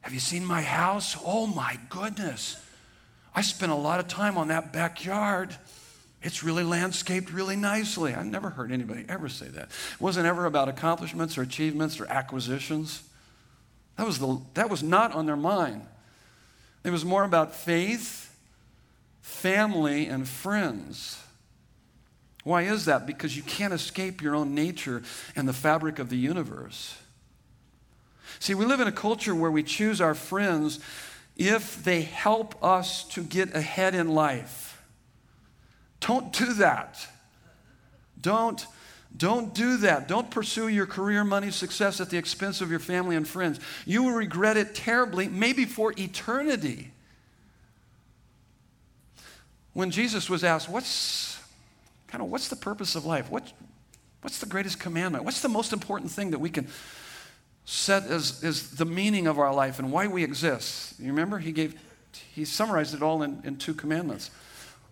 Have you seen my house? Oh my goodness. I spent a lot of time on that backyard. It's really landscaped really nicely. I've never heard anybody ever say that. It wasn't ever about accomplishments or achievements or acquisitions. That was, the, that was not on their mind. It was more about faith, family, and friends. Why is that? Because you can't escape your own nature and the fabric of the universe. See, we live in a culture where we choose our friends if they help us to get ahead in life. Don't do that. Don't, don't do that. Don't pursue your career, money, success at the expense of your family and friends. You will regret it terribly, maybe for eternity. When Jesus was asked, What's kind of what's the purpose of life? What, what's the greatest commandment? What's the most important thing that we can set as, as the meaning of our life and why we exist. You remember? He gave he summarized it all in, in two commandments.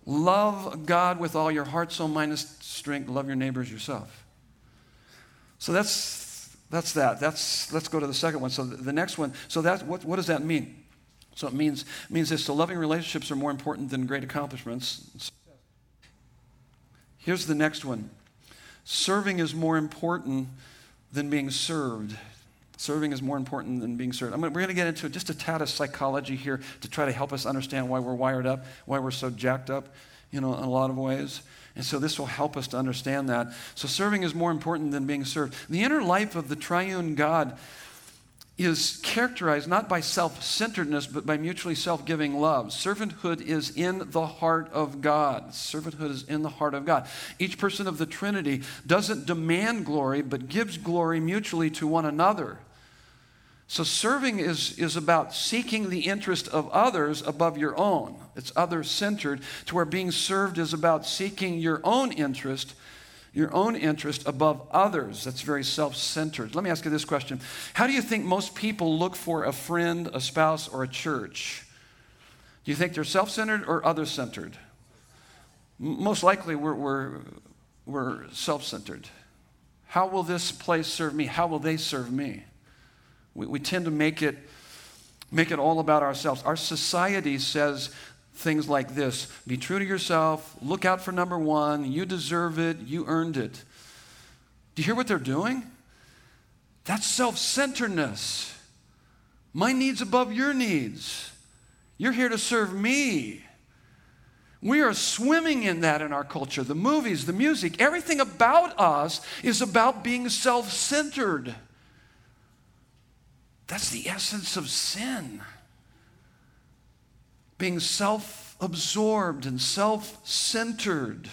Love God with all your heart, soul, mind, and strength. Love your neighbors yourself. So that's that's that. That's let's go to the second one. So the, the next one. So that what, what does that mean? So it means means this. So loving relationships are more important than great accomplishments. Here's the next one. Serving is more important than being served. Serving is more important than being served. I mean, we're going to get into just a tad of psychology here to try to help us understand why we're wired up, why we're so jacked up, you know, in a lot of ways. And so this will help us to understand that. So serving is more important than being served. The inner life of the triune God is characterized not by self centeredness, but by mutually self giving love. Servanthood is in the heart of God. Servanthood is in the heart of God. Each person of the Trinity doesn't demand glory, but gives glory mutually to one another. So, serving is, is about seeking the interest of others above your own. It's other centered, to where being served is about seeking your own interest, your own interest above others. That's very self centered. Let me ask you this question How do you think most people look for a friend, a spouse, or a church? Do you think they're self centered or other centered? Most likely, we're, we're, we're self centered. How will this place serve me? How will they serve me? We, we tend to make it, make it all about ourselves. Our society says things like this be true to yourself, look out for number one, you deserve it, you earned it. Do you hear what they're doing? That's self centeredness. My needs above your needs. You're here to serve me. We are swimming in that in our culture. The movies, the music, everything about us is about being self centered. That's the essence of sin. Being self absorbed and self centered.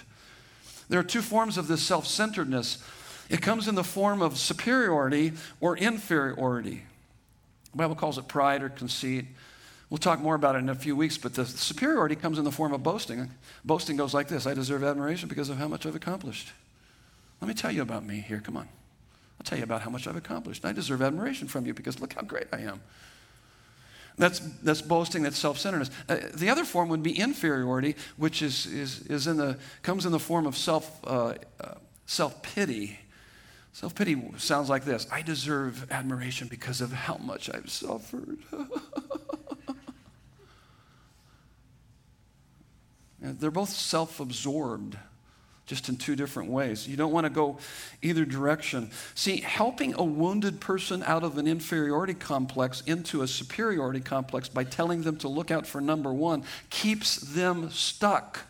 There are two forms of this self centeredness it comes in the form of superiority or inferiority. The Bible calls it pride or conceit. We'll talk more about it in a few weeks, but the superiority comes in the form of boasting. Boasting goes like this I deserve admiration because of how much I've accomplished. Let me tell you about me here. Come on. I'll tell you about how much I've accomplished. I deserve admiration from you because look how great I am. That's, that's boasting, that's self centeredness. Uh, the other form would be inferiority, which is, is, is in the, comes in the form of self, uh, uh, self pity. Self pity sounds like this I deserve admiration because of how much I've suffered. [LAUGHS] They're both self absorbed just in two different ways. You don't want to go either direction. See, helping a wounded person out of an inferiority complex into a superiority complex by telling them to look out for number one keeps them stuck.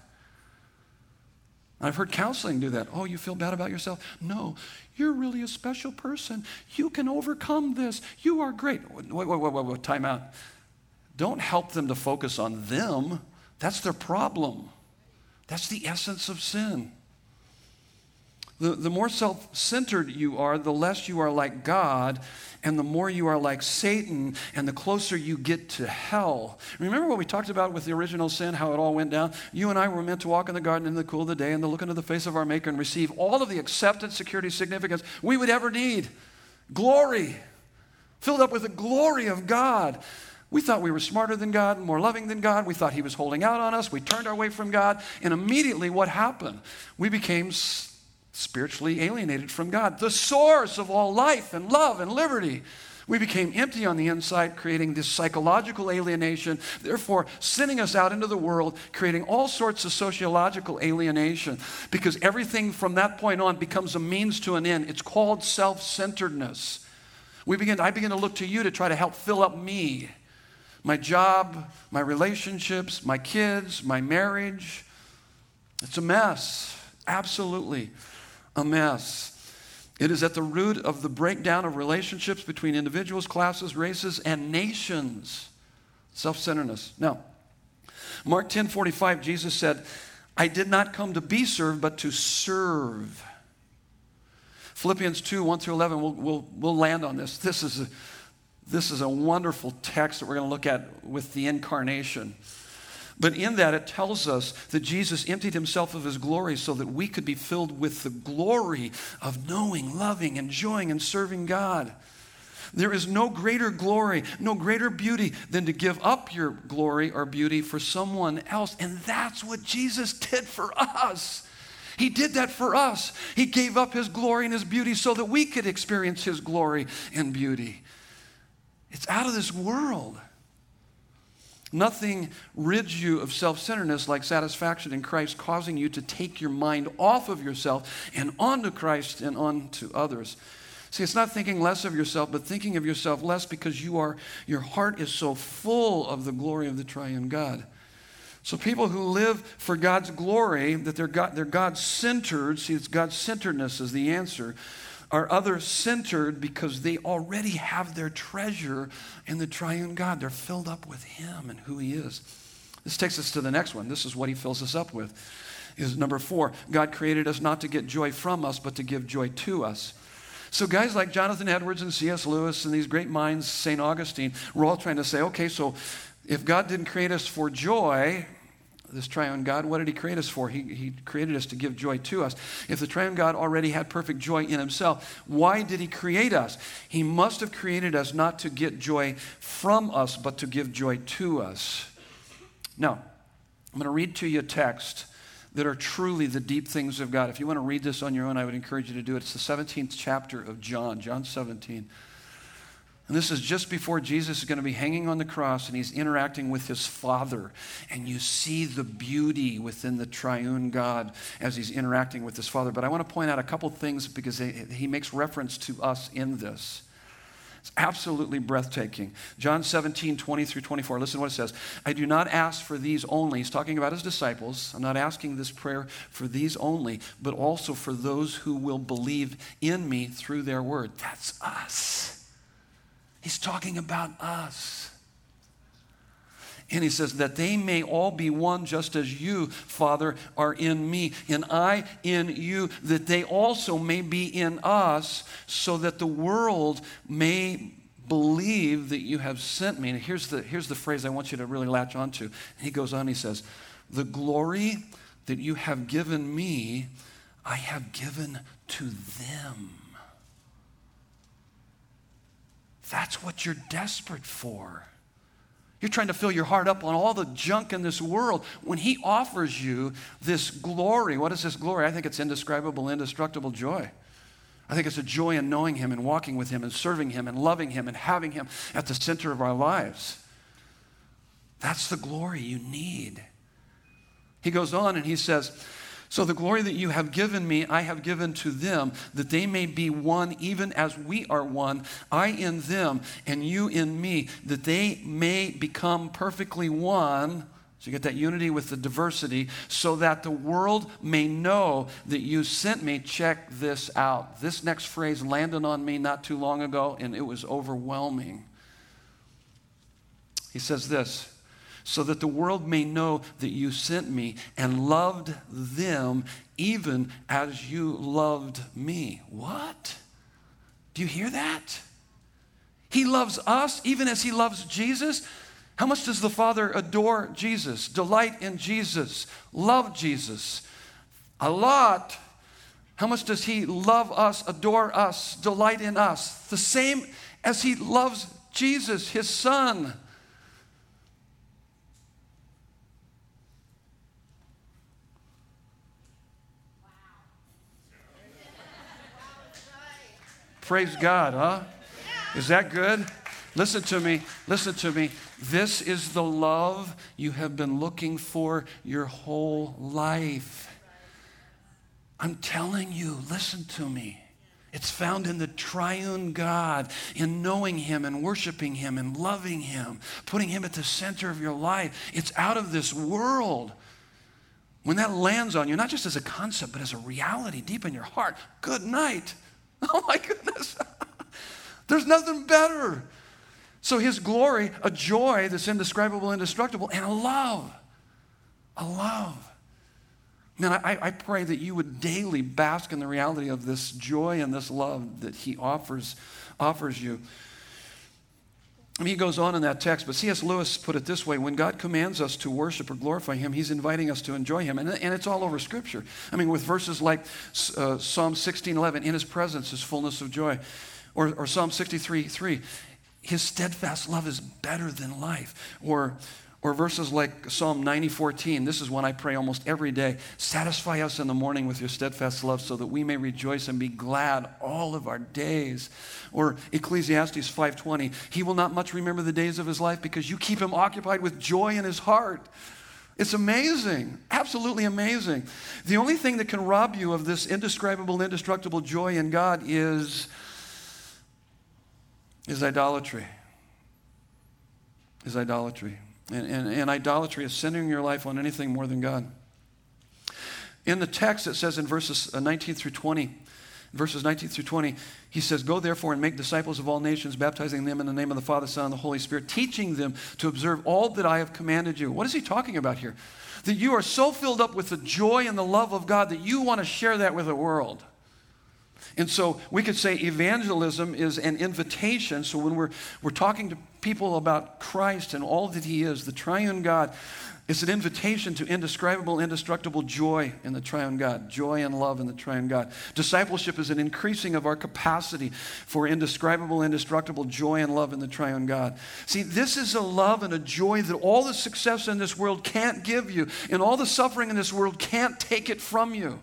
I've heard counseling do that. Oh, you feel bad about yourself? No, you're really a special person. You can overcome this. You are great. Wait, wait, wait, wait, wait. time out. Don't help them to focus on them. That's their problem. That's the essence of sin. The, the more self centered you are, the less you are like God, and the more you are like Satan, and the closer you get to hell. Remember what we talked about with the original sin, how it all went down? You and I were meant to walk in the garden in the cool of the day and to look into the face of our Maker and receive all of the acceptance, security, significance we would ever need. Glory, filled up with the glory of God. We thought we were smarter than God, and more loving than God. We thought He was holding out on us. We turned our way from God. And immediately, what happened? We became spiritually alienated from God, the source of all life and love and liberty. We became empty on the inside, creating this psychological alienation, therefore sending us out into the world, creating all sorts of sociological alienation, because everything from that point on becomes a means to an end. It's called self centeredness. We begin, I begin to look to you to try to help fill up me, my job, my relationships, my kids, my marriage. It's a mess, absolutely a mess. It is at the root of the breakdown of relationships between individuals, classes, races, and nations. Self centeredness. Now, Mark 10 45, Jesus said, I did not come to be served, but to serve. Philippians 2 1 through 11, we'll, we'll, we'll land on this. This is, a, this is a wonderful text that we're going to look at with the incarnation. But in that, it tells us that Jesus emptied himself of his glory so that we could be filled with the glory of knowing, loving, enjoying, and serving God. There is no greater glory, no greater beauty than to give up your glory or beauty for someone else. And that's what Jesus did for us. He did that for us. He gave up his glory and his beauty so that we could experience his glory and beauty. It's out of this world. Nothing rids you of self centeredness like satisfaction in Christ, causing you to take your mind off of yourself and onto Christ and onto others. See, it's not thinking less of yourself, but thinking of yourself less because you are, your heart is so full of the glory of the triune God. So people who live for God's glory, that they're God, they're God centered, see, it's God centeredness is the answer are other centered because they already have their treasure in the triune God. They're filled up with Him and who He is. This takes us to the next one. This is what He fills us up with. Is number four God created us not to get joy from us, but to give joy to us. So, guys like Jonathan Edwards and C.S. Lewis and these great minds, St. Augustine, we're all trying to say, okay, so if God didn't create us for joy, this triune God, what did he create us for? He, he created us to give joy to us. If the triune God already had perfect joy in himself, why did he create us? He must have created us not to get joy from us, but to give joy to us. Now, I'm going to read to you a text that are truly the deep things of God. If you want to read this on your own, I would encourage you to do it. It's the 17th chapter of John, John 17. And this is just before Jesus is going to be hanging on the cross and he's interacting with his Father. And you see the beauty within the triune God as he's interacting with his Father. But I want to point out a couple things because he makes reference to us in this. It's absolutely breathtaking. John 17, 20 through 24. Listen to what it says. I do not ask for these only. He's talking about his disciples. I'm not asking this prayer for these only, but also for those who will believe in me through their word. That's us. He's talking about us. And he says, that they may all be one, just as you, Father, are in me, and I in you, that they also may be in us, so that the world may believe that you have sent me. And here's the, here's the phrase I want you to really latch onto. He goes on, he says, The glory that you have given me, I have given to them that's what you're desperate for. You're trying to fill your heart up on all the junk in this world. When He offers you this glory, what is this glory? I think it's indescribable, indestructible joy. I think it's a joy in knowing Him and walking with Him and serving Him and loving Him and having Him at the center of our lives. That's the glory you need. He goes on and he says, so the glory that you have given me, I have given to them, that they may be one even as we are one, I in them and you in me, that they may become perfectly one. So you get that unity with the diversity, so that the world may know that you sent me. Check this out. This next phrase landed on me not too long ago, and it was overwhelming. He says this so that the world may know that you sent me and loved them even as you loved me. What? Do you hear that? He loves us even as he loves Jesus. How much does the Father adore Jesus, delight in Jesus, love Jesus? A lot. How much does he love us, adore us, delight in us? The same as he loves Jesus, his son. Praise God, huh? Is that good? Listen to me. Listen to me. This is the love you have been looking for your whole life. I'm telling you, listen to me. It's found in the triune God, in knowing Him and worshiping Him and loving Him, putting Him at the center of your life. It's out of this world. When that lands on you, not just as a concept, but as a reality deep in your heart, good night. [LAUGHS] Oh my goodness. [LAUGHS] There's nothing better. So his glory, a joy that's indescribable, indestructible, and a love. A love. Man, I, I pray that you would daily bask in the reality of this joy and this love that he offers, offers you. I mean, he goes on in that text, but C.S. Lewis put it this way when God commands us to worship or glorify him, he's inviting us to enjoy him. And, and it's all over Scripture. I mean, with verses like uh, Psalm 16 11, in his presence is fullness of joy, or, or Psalm 63 3, his steadfast love is better than life. Or, or verses like Psalm 90, 14. This is one I pray almost every day. Satisfy us in the morning with your steadfast love so that we may rejoice and be glad all of our days. Or Ecclesiastes 5:20. He will not much remember the days of his life because you keep him occupied with joy in his heart. It's amazing, absolutely amazing. The only thing that can rob you of this indescribable, indestructible joy in God is is idolatry. Is idolatry. And, and, and, idolatry is centering your life on anything more than God. In the text, it says in verses uh, 19 through 20, verses 19 through 20, he says, Go therefore and make disciples of all nations, baptizing them in the name of the Father, Son, and the Holy Spirit, teaching them to observe all that I have commanded you. What is he talking about here? That you are so filled up with the joy and the love of God that you want to share that with the world. And so we could say evangelism is an invitation. So when we're, we're talking to people about Christ and all that He is, the triune God, it's an invitation to indescribable, indestructible joy in the triune God, joy and love in the triune God. Discipleship is an increasing of our capacity for indescribable, indestructible joy and love in the triune God. See, this is a love and a joy that all the success in this world can't give you, and all the suffering in this world can't take it from you.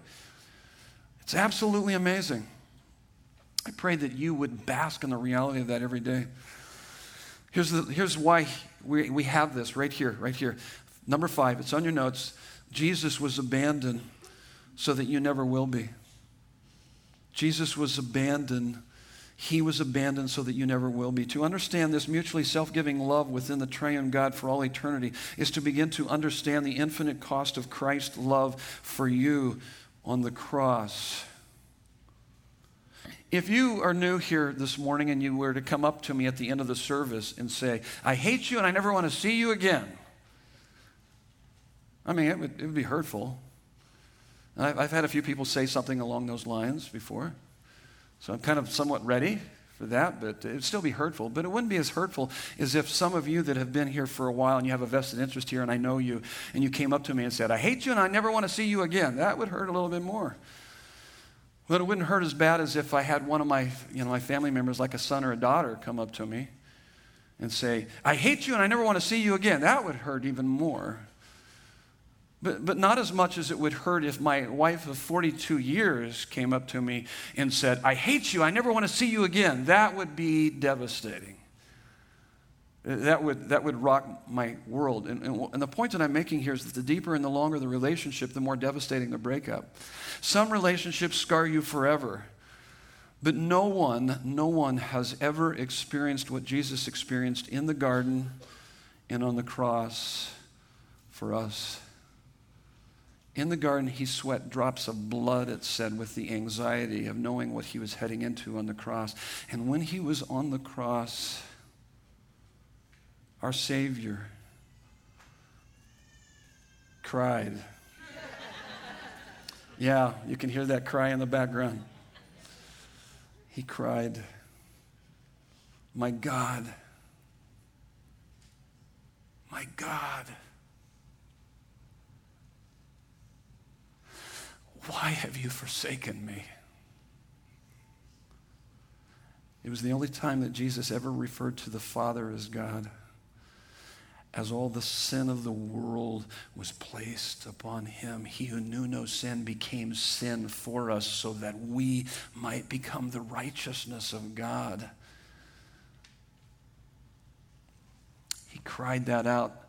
It's absolutely amazing. I pray that you would bask in the reality of that every day. Here's, the, here's why we, we have this right here, right here. Number five, it's on your notes. Jesus was abandoned so that you never will be. Jesus was abandoned. He was abandoned so that you never will be. To understand this mutually self giving love within the triune God for all eternity is to begin to understand the infinite cost of Christ's love for you on the cross. If you are new here this morning and you were to come up to me at the end of the service and say, I hate you and I never want to see you again, I mean, it would, it would be hurtful. I've, I've had a few people say something along those lines before, so I'm kind of somewhat ready for that, but it would still be hurtful. But it wouldn't be as hurtful as if some of you that have been here for a while and you have a vested interest here and I know you, and you came up to me and said, I hate you and I never want to see you again. That would hurt a little bit more. But it wouldn't hurt as bad as if I had one of my, you know, my family members, like a son or a daughter, come up to me and say, I hate you and I never want to see you again. That would hurt even more. But, but not as much as it would hurt if my wife of 42 years came up to me and said, I hate you, I never want to see you again. That would be devastating. That would, that would rock my world. And, and, and, the point that I'm making here is that the deeper and the longer the relationship, the more devastating the breakup. Some relationships scar you forever. But no one, no one has ever experienced what Jesus experienced in the garden and on the cross for us. In the garden, he sweat drops of blood, it said, with the anxiety of knowing what he was heading into on the cross. And when he was on the cross, our Savior cried. yeah, you can hear that cry in the background. He cried, My God, my God, why have you forsaken me? It was the only time that Jesus ever referred to the Father as God. As all the sin of the world was placed upon him. He who knew no sin became sin for us so that we might become the righteousness of God. He cried that out.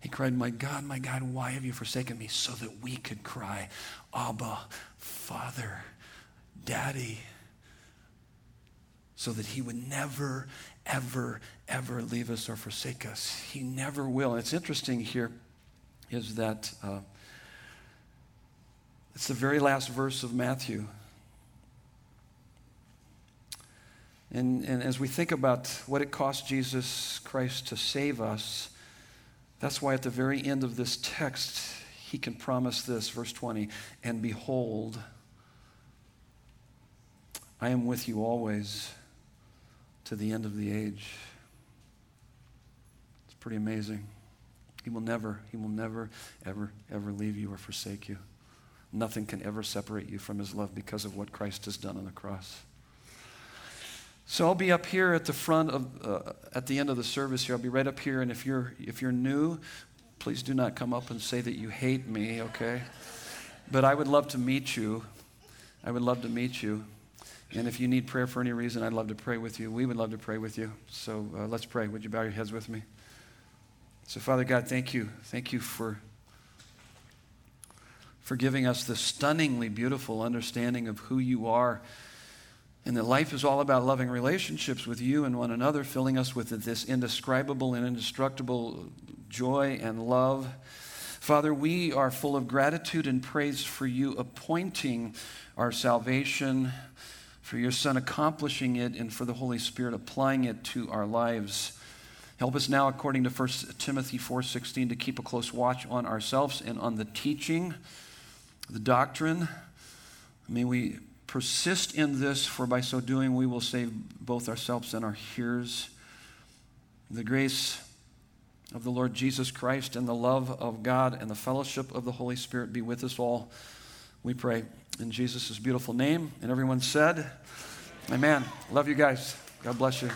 He cried, My God, my God, why have you forsaken me? So that we could cry, Abba, Father, Daddy. So that he would never, ever, ever leave us or forsake us. He never will. And it's interesting here is that uh, it's the very last verse of Matthew. And, and as we think about what it cost Jesus Christ to save us, that's why at the very end of this text, he can promise this, verse 20, and behold, I am with you always to the end of the age. It's pretty amazing. He will never, he will never, ever, ever leave you or forsake you. Nothing can ever separate you from his love because of what Christ has done on the cross. So I'll be up here at the front of, uh, at the end of the service here. I'll be right up here. And if you're, if you're new, please do not come up and say that you hate me, okay? But I would love to meet you. I would love to meet you. And if you need prayer for any reason, I'd love to pray with you. We would love to pray with you. So uh, let's pray. Would you bow your heads with me? So, Father God, thank you. Thank you for, for giving us the stunningly beautiful understanding of who you are and that life is all about loving relationships with you and one another, filling us with this indescribable and indestructible joy and love. Father, we are full of gratitude and praise for you appointing our salvation, for your Son accomplishing it, and for the Holy Spirit applying it to our lives. Help us now, according to 1 Timothy 4.16, to keep a close watch on ourselves and on the teaching, the doctrine. May we Persist in this, for by so doing we will save both ourselves and our hearers. The grace of the Lord Jesus Christ and the love of God and the fellowship of the Holy Spirit be with us all. We pray in Jesus' beautiful name. And everyone said, Amen. Love you guys. God bless you.